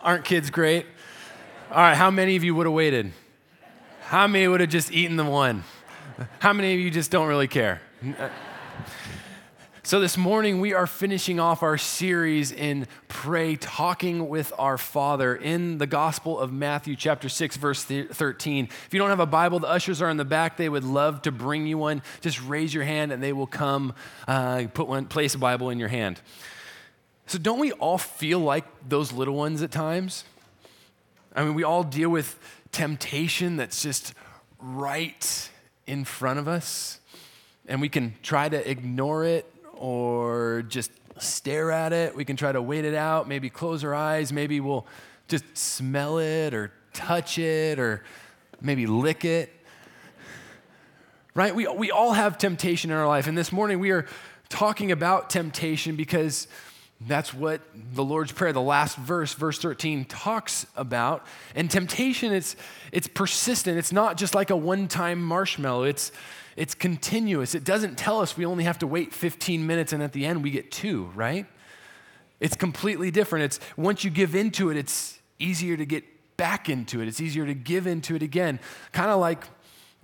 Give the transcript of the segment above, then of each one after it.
Aren't kids great? All right, how many of you would have waited? How many would have just eaten the one? How many of you just don't really care? So, this morning we are finishing off our series in Pray, talking with our Father in the Gospel of Matthew, chapter 6, verse 13. If you don't have a Bible, the ushers are in the back. They would love to bring you one. Just raise your hand and they will come uh, put one, place a Bible in your hand. So, don't we all feel like those little ones at times? I mean, we all deal with temptation that's just right in front of us, and we can try to ignore it or just stare at it. We can try to wait it out, maybe close our eyes, maybe we'll just smell it or touch it or maybe lick it. Right? We, we all have temptation in our life. And this morning we are talking about temptation because that's what the Lord's Prayer, the last verse, verse 13, talks about. And temptation, it's, it's persistent. It's not just like a one time marshmallow. It's, it's continuous. It doesn't tell us we only have to wait 15 minutes and at the end we get two, right? It's completely different. It's once you give into it, it's easier to get back into it. It's easier to give into it again. Kind of like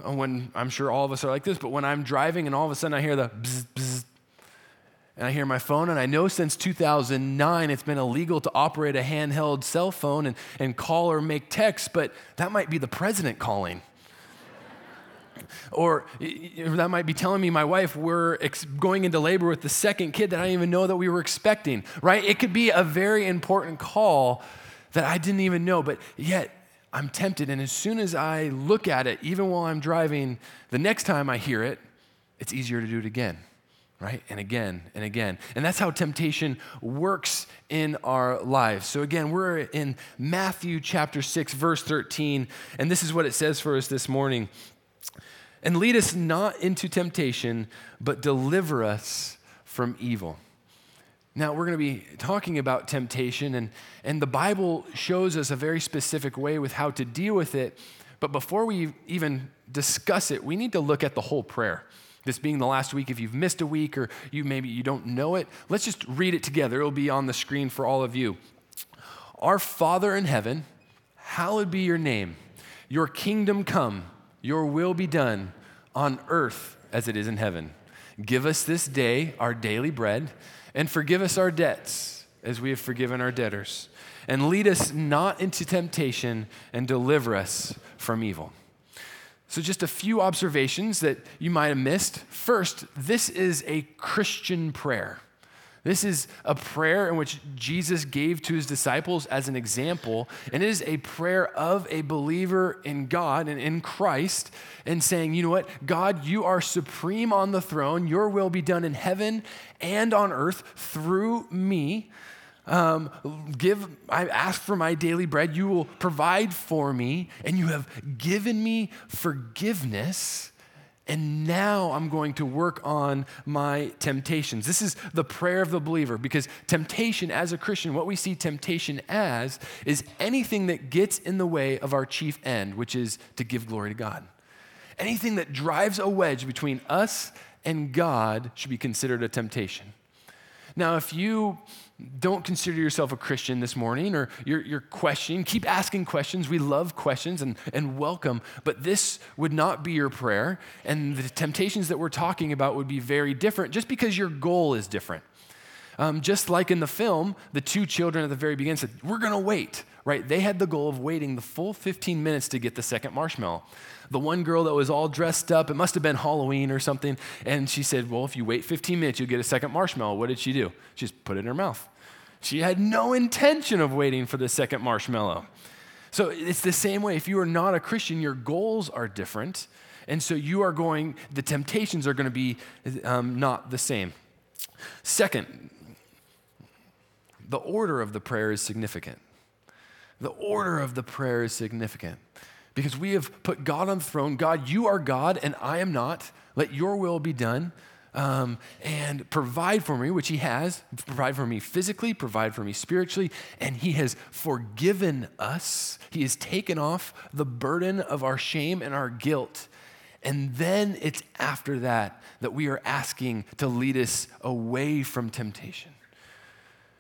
uh, when I'm sure all of us are like this, but when I'm driving and all of a sudden I hear the bzz, bzz, and I hear my phone, and I know since 2009 it's been illegal to operate a handheld cell phone and, and call or make text, but that might be the president calling. Or that might be telling me my wife we're ex- going into labor with the second kid that I didn't even know that we were expecting, right? It could be a very important call that I didn't even know, but yet I'm tempted. And as soon as I look at it, even while I'm driving, the next time I hear it, it's easier to do it again, right? And again and again. And that's how temptation works in our lives. So again, we're in Matthew chapter 6, verse 13, and this is what it says for us this morning. And lead us not into temptation, but deliver us from evil. Now, we're going to be talking about temptation, and, and the Bible shows us a very specific way with how to deal with it. But before we even discuss it, we need to look at the whole prayer. This being the last week, if you've missed a week or you maybe you don't know it, let's just read it together. It'll be on the screen for all of you. Our Father in heaven, hallowed be your name. Your kingdom come your will be done on earth as it is in heaven. Give us this day our daily bread, and forgive us our debts as we have forgiven our debtors. And lead us not into temptation, and deliver us from evil. So, just a few observations that you might have missed. First, this is a Christian prayer. This is a prayer in which Jesus gave to his disciples as an example, and it is a prayer of a believer in God and in Christ, and saying, you know what, God, you are supreme on the throne. Your will be done in heaven and on earth through me. Um, give, I ask for my daily bread. You will provide for me, and you have given me forgiveness and now I'm going to work on my temptations. This is the prayer of the believer because temptation, as a Christian, what we see temptation as is anything that gets in the way of our chief end, which is to give glory to God. Anything that drives a wedge between us and God should be considered a temptation. Now, if you don't consider yourself a Christian this morning or you're, you're, questioning, keep asking questions. We love questions and, and welcome, but this would not be your prayer. And the temptations that we're talking about would be very different just because your goal is different. Um, just like in the film, the two children at the very beginning said, We're going to wait, right? They had the goal of waiting the full 15 minutes to get the second marshmallow. The one girl that was all dressed up, it must have been Halloween or something, and she said, Well, if you wait 15 minutes, you'll get a second marshmallow. What did she do? She just put it in her mouth. She had no intention of waiting for the second marshmallow. So it's the same way. If you are not a Christian, your goals are different. And so you are going, the temptations are going to be um, not the same. Second, the order of the prayer is significant. The order of the prayer is significant because we have put God on the throne. God, you are God and I am not. Let your will be done. Um, and provide for me, which He has, provide for me physically, provide for me spiritually, and He has forgiven us. He has taken off the burden of our shame and our guilt. And then it's after that that we are asking to lead us away from temptation.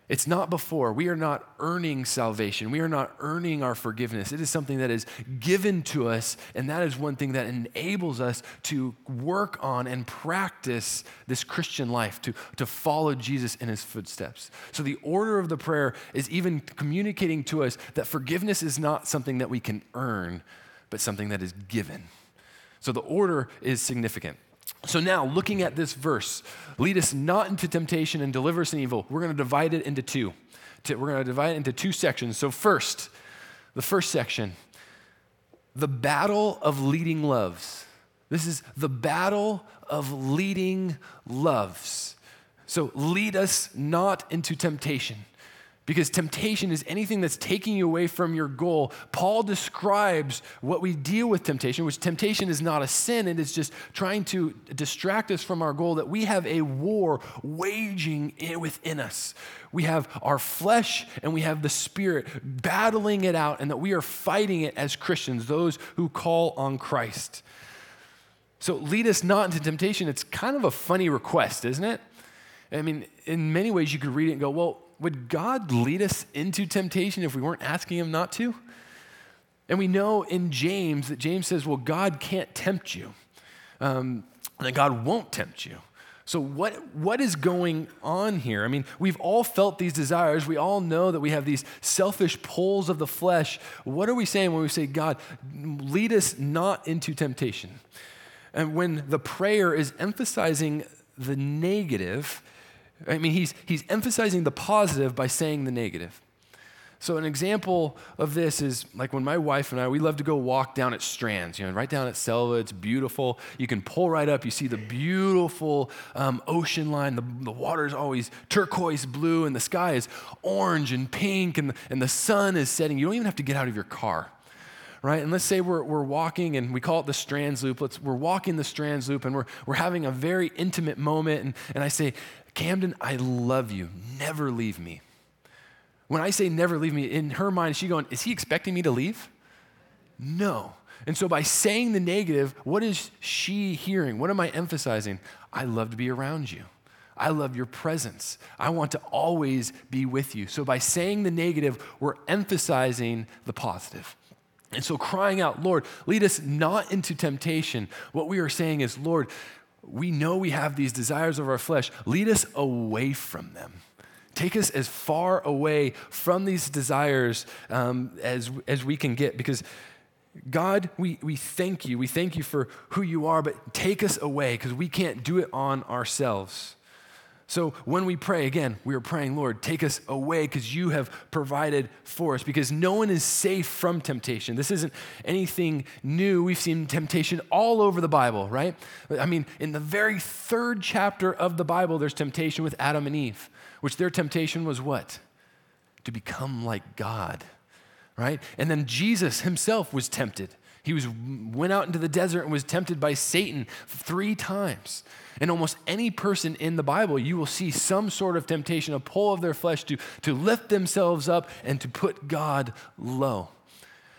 It's not before. We are not earning salvation. We are not earning our forgiveness. It is something that is given to us, and that is one thing that enables us to work on and practice this Christian life, to, to follow Jesus in his footsteps. So, the order of the prayer is even communicating to us that forgiveness is not something that we can earn, but something that is given. So, the order is significant. So now, looking at this verse, lead us not into temptation and deliver us from evil. We're going to divide it into two. We're going to divide it into two sections. So, first, the first section, the battle of leading loves. This is the battle of leading loves. So, lead us not into temptation because temptation is anything that's taking you away from your goal. Paul describes what we deal with temptation, which temptation is not a sin, it is just trying to distract us from our goal, that we have a war waging within us. We have our flesh and we have the spirit battling it out, and that we are fighting it as Christians, those who call on Christ. So, lead us not into temptation. It's kind of a funny request, isn't it? I mean, in many ways, you could read it and go, well, would God lead us into temptation if we weren't asking Him not to? And we know in James that James says, well, God can't tempt you, um, and that God won't tempt you. So, what, what is going on here? I mean, we've all felt these desires. We all know that we have these selfish pulls of the flesh. What are we saying when we say, God, lead us not into temptation? And when the prayer is emphasizing the negative, I mean, he's, he's emphasizing the positive by saying the negative. So, an example of this is like when my wife and I, we love to go walk down at Strands, you know, right down at Selva. It's beautiful. You can pull right up. You see the beautiful um, ocean line. The, the water is always turquoise blue, and the sky is orange and pink, and the, and the sun is setting. You don't even have to get out of your car right? And let's say we're, we're walking and we call it the Strands Loop. Let's, we're walking the Strands Loop and we're, we're having a very intimate moment. And, and I say, Camden, I love you. Never leave me. When I say never leave me, in her mind, she going, Is he expecting me to leave? No. And so by saying the negative, what is she hearing? What am I emphasizing? I love to be around you. I love your presence. I want to always be with you. So by saying the negative, we're emphasizing the positive. And so crying out, Lord, lead us not into temptation. What we are saying is, Lord, we know we have these desires of our flesh. Lead us away from them. Take us as far away from these desires um, as, as we can get because God, we, we thank you. We thank you for who you are, but take us away because we can't do it on ourselves. So when we pray, again, we are praying, Lord, take us away because you have provided for us, because no one is safe from temptation. This isn't anything new. We've seen temptation all over the Bible, right? I mean, in the very third chapter of the Bible, there's temptation with Adam and Eve, which their temptation was what? To become like God, right? And then Jesus himself was tempted. He was, went out into the desert and was tempted by Satan three times. And almost any person in the Bible, you will see some sort of temptation, a pull of their flesh to, to lift themselves up and to put God low.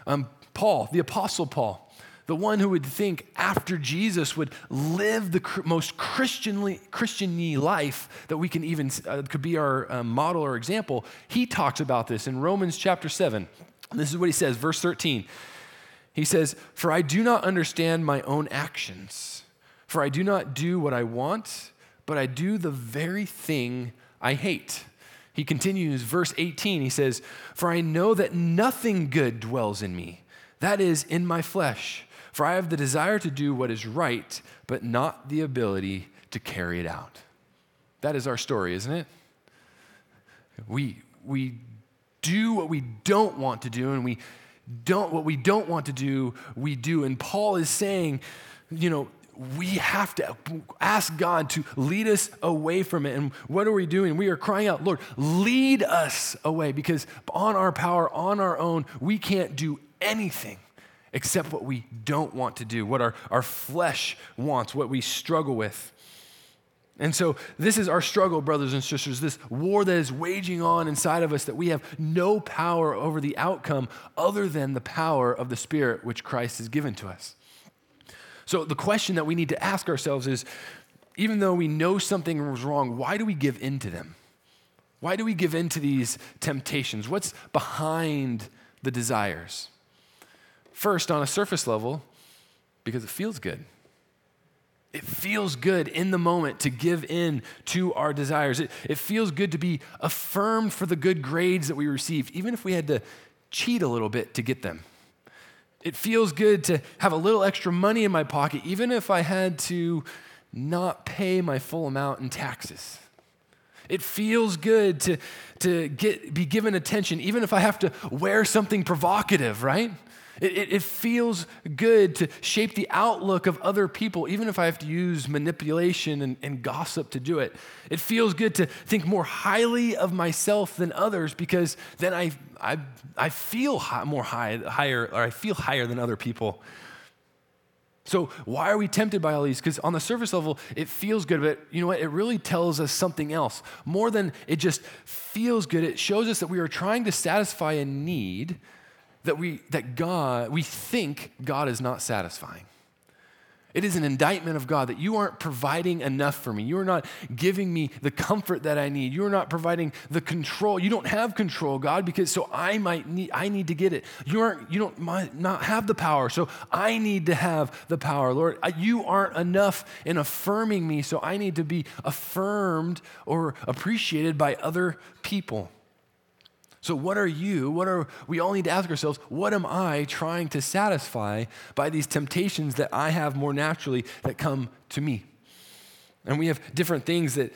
Um, Paul, the Apostle Paul, the one who would think after Jesus would live the most Christianly, Christian life that we can even, uh, could be our uh, model or example, he talks about this in Romans chapter 7. This is what he says, verse 13. He says, For I do not understand my own actions. For I do not do what I want, but I do the very thing I hate. He continues, verse 18, he says, For I know that nothing good dwells in me, that is, in my flesh. For I have the desire to do what is right, but not the ability to carry it out. That is our story, isn't it? We, we do what we don't want to do, and we don't what we don't want to do, we do. And Paul is saying, you know, we have to ask God to lead us away from it. And what are we doing? We are crying out, Lord, lead us away because on our power, on our own, we can't do anything except what we don't want to do, what our, our flesh wants, what we struggle with. And so, this is our struggle, brothers and sisters, this war that is waging on inside of us that we have no power over the outcome other than the power of the Spirit which Christ has given to us. So, the question that we need to ask ourselves is even though we know something was wrong, why do we give in to them? Why do we give in to these temptations? What's behind the desires? First, on a surface level, because it feels good. It feels good in the moment to give in to our desires. It, it feels good to be affirmed for the good grades that we received, even if we had to cheat a little bit to get them. It feels good to have a little extra money in my pocket, even if I had to not pay my full amount in taxes. It feels good to, to get, be given attention, even if I have to wear something provocative, right? It, it, it, feels good to shape the outlook of other people, even if I have to use manipulation and, and gossip to do it. It feels good to think more highly of myself than others because then I, I, I feel high, more high, higher, or I feel higher than other people. So, why are we tempted by all these? Because on the surface level, it feels good, but you know what? It really tells us something else. More than it just feels good, it shows us that we are trying to satisfy a need that we that God we think God is not satisfying. It is an indictment of God that you aren't providing enough for me. You are not giving me the comfort that I need. You are not providing the control. You don't have control, God, because so I might need I need to get it. You aren't you don't might not have the power, so I need to have the power. Lord, you aren't enough in affirming me, so I need to be affirmed or appreciated by other people. So, what are you, what are, we all need to ask ourselves, what am I trying to satisfy by these temptations that I have more naturally that come to me? And we have different things that,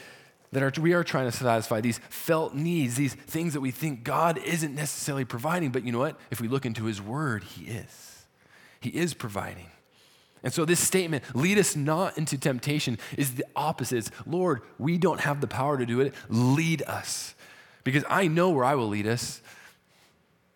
that are, we are trying to satisfy, these felt needs, these things that we think God isn't necessarily providing. But you know what? If we look into His Word, He is. He is providing. And so, this statement, lead us not into temptation, is the opposite. It's, Lord, we don't have the power to do it. Lead us because I know where I will lead us.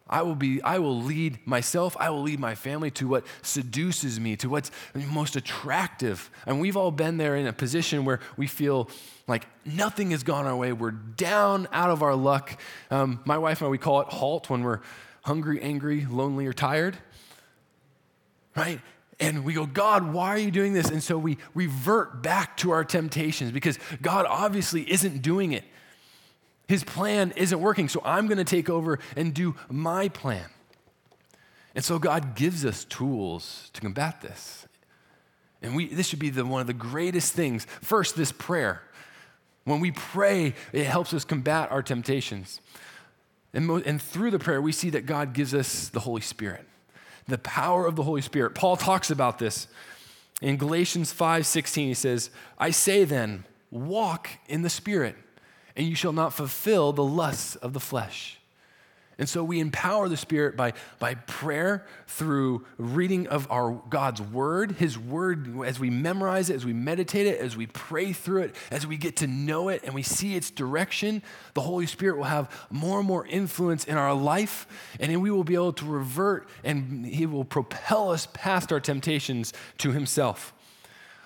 I will be I will lead myself, I will lead my family to what seduces me, to what's most attractive. And we've all been there in a position where we feel like nothing has gone our way. We're down out of our luck. Um, my wife and I, we call it halt when we're hungry, angry, lonely, or tired. Right? And we go, God, why are you doing this? And so we revert back to our temptations because God obviously isn't doing it. His plan isn't working, so I'm going to take over and do my plan. And so God gives us tools to combat this. And we, this should be the, one of the greatest things. First, this prayer. When we pray, it helps us combat our temptations. And, mo- and through the prayer, we see that God gives us the Holy Spirit, the power of the Holy Spirit. Paul talks about this in Galatians 5 16. He says, I say then, walk in the Spirit and you shall not fulfill the lusts of the flesh. And so we empower the Spirit by, by prayer, through reading of our God's Word, His Word, as we memorize it, as we meditate it, as we pray through it, as we get to know it and we see its direction, the Holy Spirit will have more and more influence in our life, and then we will be able to revert and He will propel us past our temptations to Himself.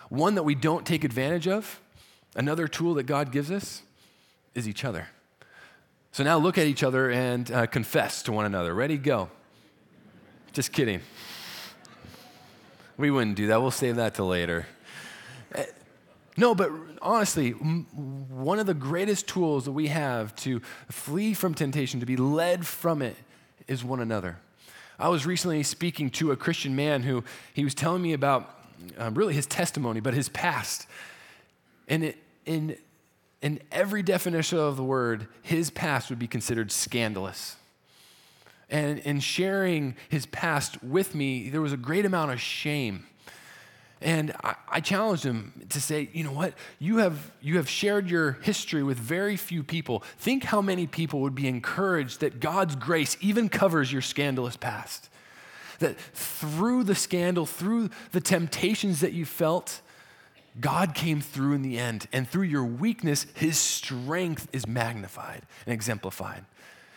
One that we don't take advantage of, another tool that God gives us, is each other. So now look at each other and uh, confess to one another. Ready? Go. Just kidding. We wouldn't do that. We'll save that to later. Uh, no, but honestly, one of the greatest tools that we have to flee from temptation, to be led from it, is one another. I was recently speaking to a Christian man who he was telling me about um, really his testimony, but his past. And it, in in every definition of the word, his past would be considered scandalous. And in sharing his past with me, there was a great amount of shame. And I, I, challenged him to say, you know what? You have, you have shared your history with very few people. Think how many people would be encouraged that God's grace even covers your scandalous past. That through the scandal, through the temptations that you felt, God came through in the end, and through your weakness, his strength is magnified and exemplified.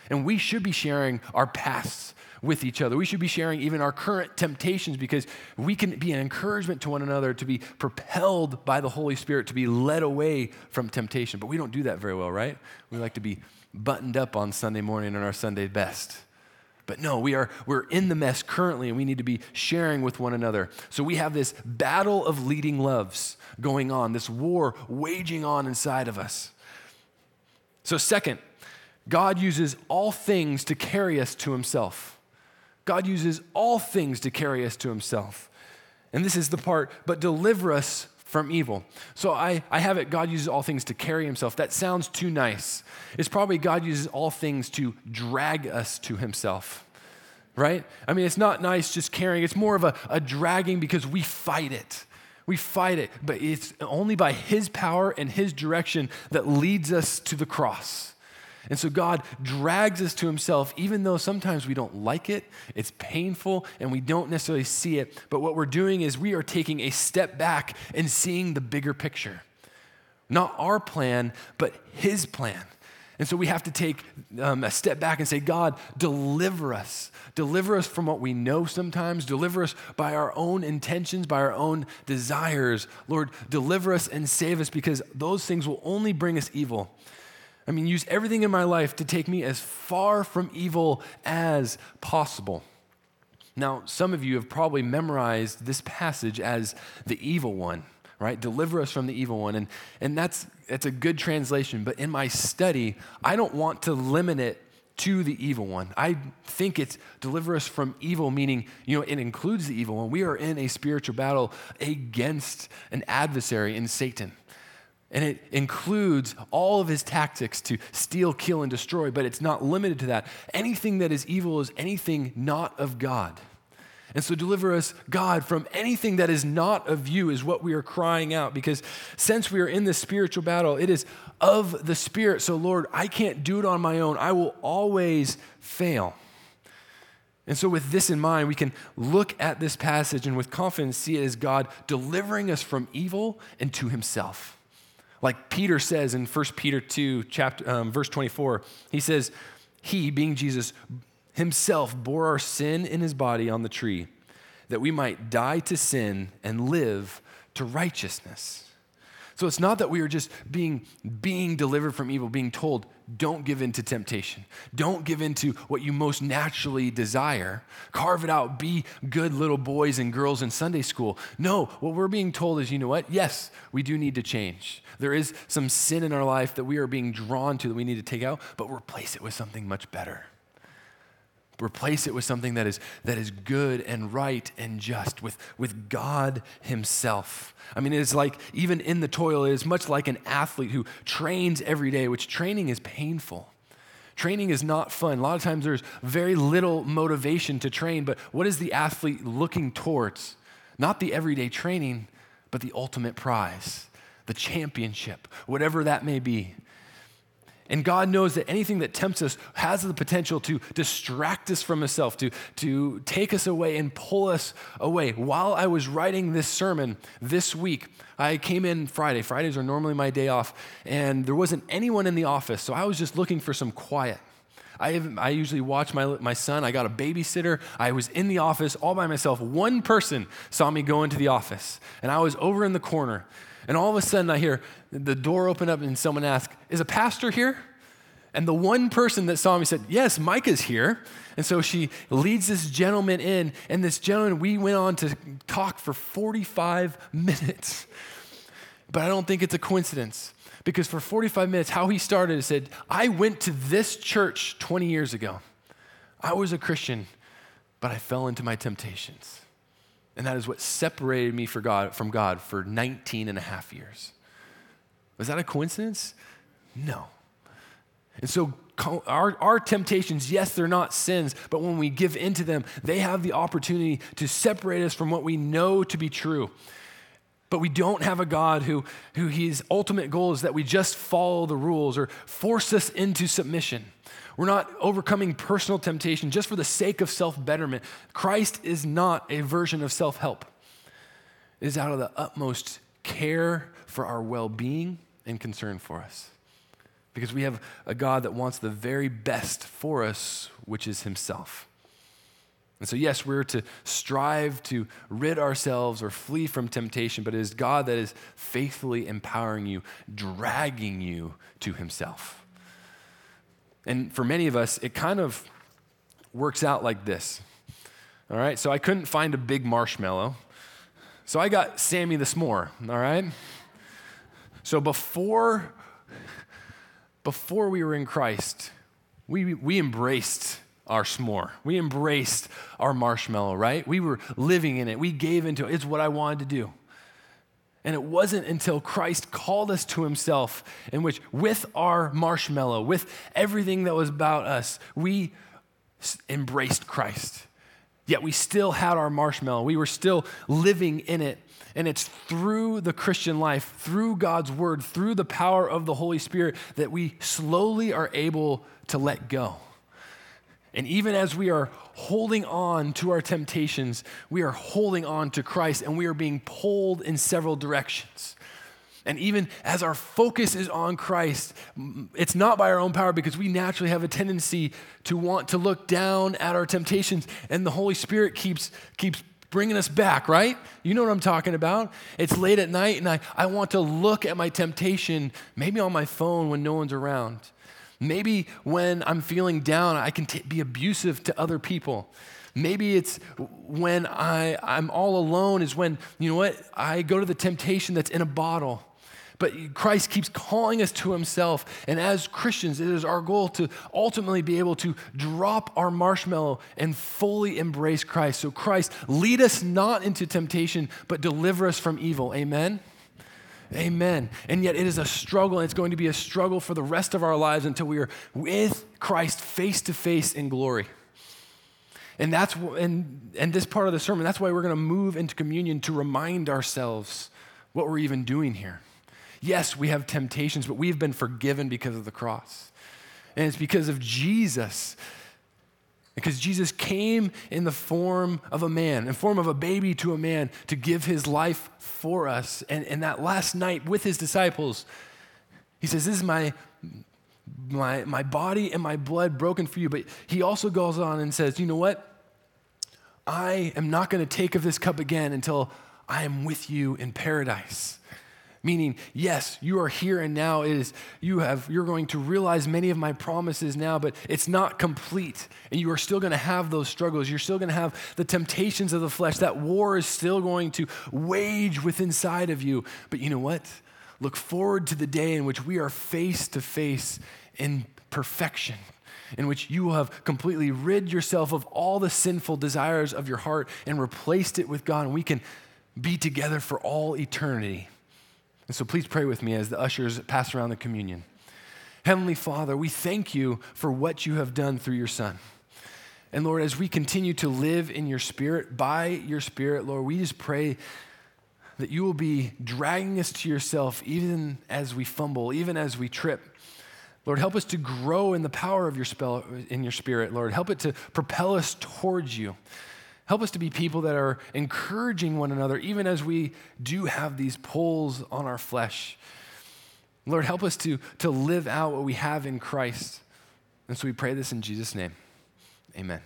And we should be sharing our pasts with each other. We should be sharing even our current temptations because we can be an encouragement to one another to be propelled by the Holy Spirit to be led away from temptation. But we don't do that very well, right? We like to be buttoned up on Sunday morning in our Sunday best. But no, we are we're in the mess currently and we need to be sharing with one another. So we have this battle of leading loves going on, this war waging on inside of us. So second, God uses all things to carry us to himself. God uses all things to carry us to himself. And this is the part, but deliver us from evil. So I, I have it, God uses all things to carry himself. That sounds too nice. It's probably God uses all things to drag us to himself, right? I mean, it's not nice just carrying, it's more of a, a dragging because we fight it. We fight it, but it's only by his power and his direction that leads us to the cross. And so God drags us to himself, even though sometimes we don't like it, it's painful, and we don't necessarily see it. But what we're doing is we are taking a step back and seeing the bigger picture. Not our plan, but his plan. And so we have to take um, a step back and say, God, deliver us. Deliver us from what we know sometimes. Deliver us by our own intentions, by our own desires. Lord, deliver us and save us because those things will only bring us evil. I mean, use everything in my life to take me as far from evil as possible. Now, some of you have probably memorized this passage as the evil one, right? Deliver us from the evil one. And, and that's, that's a good translation, but in my study, I don't want to limit it to the evil one. I think it's deliver us from evil, meaning, you know, it includes the evil one. We are in a spiritual battle against an adversary in Satan. And it includes all of his tactics to steal, kill, and destroy, but it's not limited to that. Anything that is evil is anything not of God. And so, deliver us, God, from anything that is not of you, is what we are crying out. Because since we are in this spiritual battle, it is of the Spirit. So, Lord, I can't do it on my own. I will always fail. And so, with this in mind, we can look at this passage and with confidence see it as God delivering us from evil and to Himself. Like Peter says in 1 Peter 2, chapter, um, verse 24, he says, He, being Jesus, himself bore our sin in his body on the tree, that we might die to sin and live to righteousness. So it's not that we are just being, being delivered from evil, being told, don't give in to temptation. Don't give in to what you most naturally desire. Carve it out. Be good little boys and girls in Sunday school. No, what we're being told is you know what? Yes, we do need to change. There is some sin in our life that we are being drawn to that we need to take out, but replace it with something much better. Replace it with something that is, that is good and right and just, with, with God Himself. I mean, it is like, even in the toil, it is much like an athlete who trains every day, which training is painful. Training is not fun. A lot of times there's very little motivation to train, but what is the athlete looking towards? Not the everyday training, but the ultimate prize, the championship, whatever that may be. And God knows that anything that tempts us has the potential to distract us from Himself, to, to take us away and pull us away. While I was writing this sermon this week, I came in Friday. Fridays are normally my day off, and there wasn't anyone in the office, so I was just looking for some quiet. I, have, I usually watch my, my son. I got a babysitter. I was in the office all by myself. One person saw me go into the office, and I was over in the corner. And all of a sudden, I hear the door open up and someone ask, Is a pastor here? And the one person that saw me said, Yes, Micah's here. And so she leads this gentleman in, and this gentleman, we went on to talk for 45 minutes. But I don't think it's a coincidence because for 45 minutes, how he started is said, I went to this church 20 years ago. I was a Christian, but I fell into my temptations. And that is what separated me for God, from God for 19 and a half years. Was that a coincidence? No. And so, our, our temptations, yes, they're not sins, but when we give into them, they have the opportunity to separate us from what we know to be true. But we don't have a God who, who his ultimate goal is that we just follow the rules or force us into submission. We're not overcoming personal temptation just for the sake of self betterment. Christ is not a version of self help, it is out of the utmost care for our well being and concern for us. Because we have a God that wants the very best for us, which is Himself. And so, yes, we're to strive to rid ourselves or flee from temptation, but it is God that is faithfully empowering you, dragging you to Himself. And for many of us, it kind of works out like this. All right, so I couldn't find a big marshmallow. So I got Sammy the s'more, all right? So before before we were in Christ, we, we embraced our s'more. We embraced our marshmallow, right? We were living in it. We gave into it. It's what I wanted to do. And it wasn't until Christ called us to himself, in which, with our marshmallow, with everything that was about us, we embraced Christ. Yet we still had our marshmallow. We were still living in it. And it's through the Christian life, through God's word, through the power of the Holy Spirit that we slowly are able to let go. And even as we are holding on to our temptations, we are holding on to Christ and we are being pulled in several directions. And even as our focus is on Christ, mm, it's not by our own power because we naturally have a tendency to want to look down at our temptations, and the Holy Spirit keeps, keeps bringing us back, right? You know what I'm talking about. It's late at night, and I, I want to look at my temptation, maybe on my phone when no one's around. Maybe when I'm feeling down, I can t- be abusive to other people. Maybe it's when I, I'm all alone, is when, you know what, I go to the temptation that's in a bottle. But Christ keeps calling us to himself. And as Christians, it is our goal to ultimately be able to drop our marshmallow and fully embrace Christ. So, Christ, lead us not into temptation, but deliver us from evil. Amen? Amen. And yet it is a struggle, and it's going to be a struggle for the rest of our lives until we are with Christ face to face in glory. And that's and, and this part of the sermon, that's why we're going to move into communion to remind ourselves what we're even doing here. Yes, we have temptations, but we've been forgiven because of the cross. And it's because of Jesus because Jesus came in the form of a man, in form of a baby to a man, to give his life for us. And, and that last night with his disciples, he says, This is my, my, my body and my blood broken for you. But he also goes on and says, You know what? I am not going to take of this cup again until I am with you in paradise. Meaning, yes, you are here and now. It is you have you're going to realize many of my promises now, but it's not complete. And you are still going to have those struggles. You're still going to have the temptations of the flesh. That war is still going to wage within inside of you. But you know what? Look forward to the day in which we are face to face in perfection in which you will have completely rid yourself of all the sinful desires of your heart and replaced it with God, and we can be together for all eternity. And so please pray with me as the ushers pass around the communion. Heavenly Father, we thank you for what you have done through your Son. And Lord, as we continue to live in your Spirit, by your Spirit, Lord, we just pray that you will be dragging us to yourself even as we fumble, even as we trip. Lord, help us to grow in the power of your spell in your spirit, Lord. Help it to propel us towards you. Help us to be people that are encouraging one another, even as we do have these pulls on our flesh. Lord, help us to, to live out what we have in Christ. And so we pray this in Jesus' name. Amen.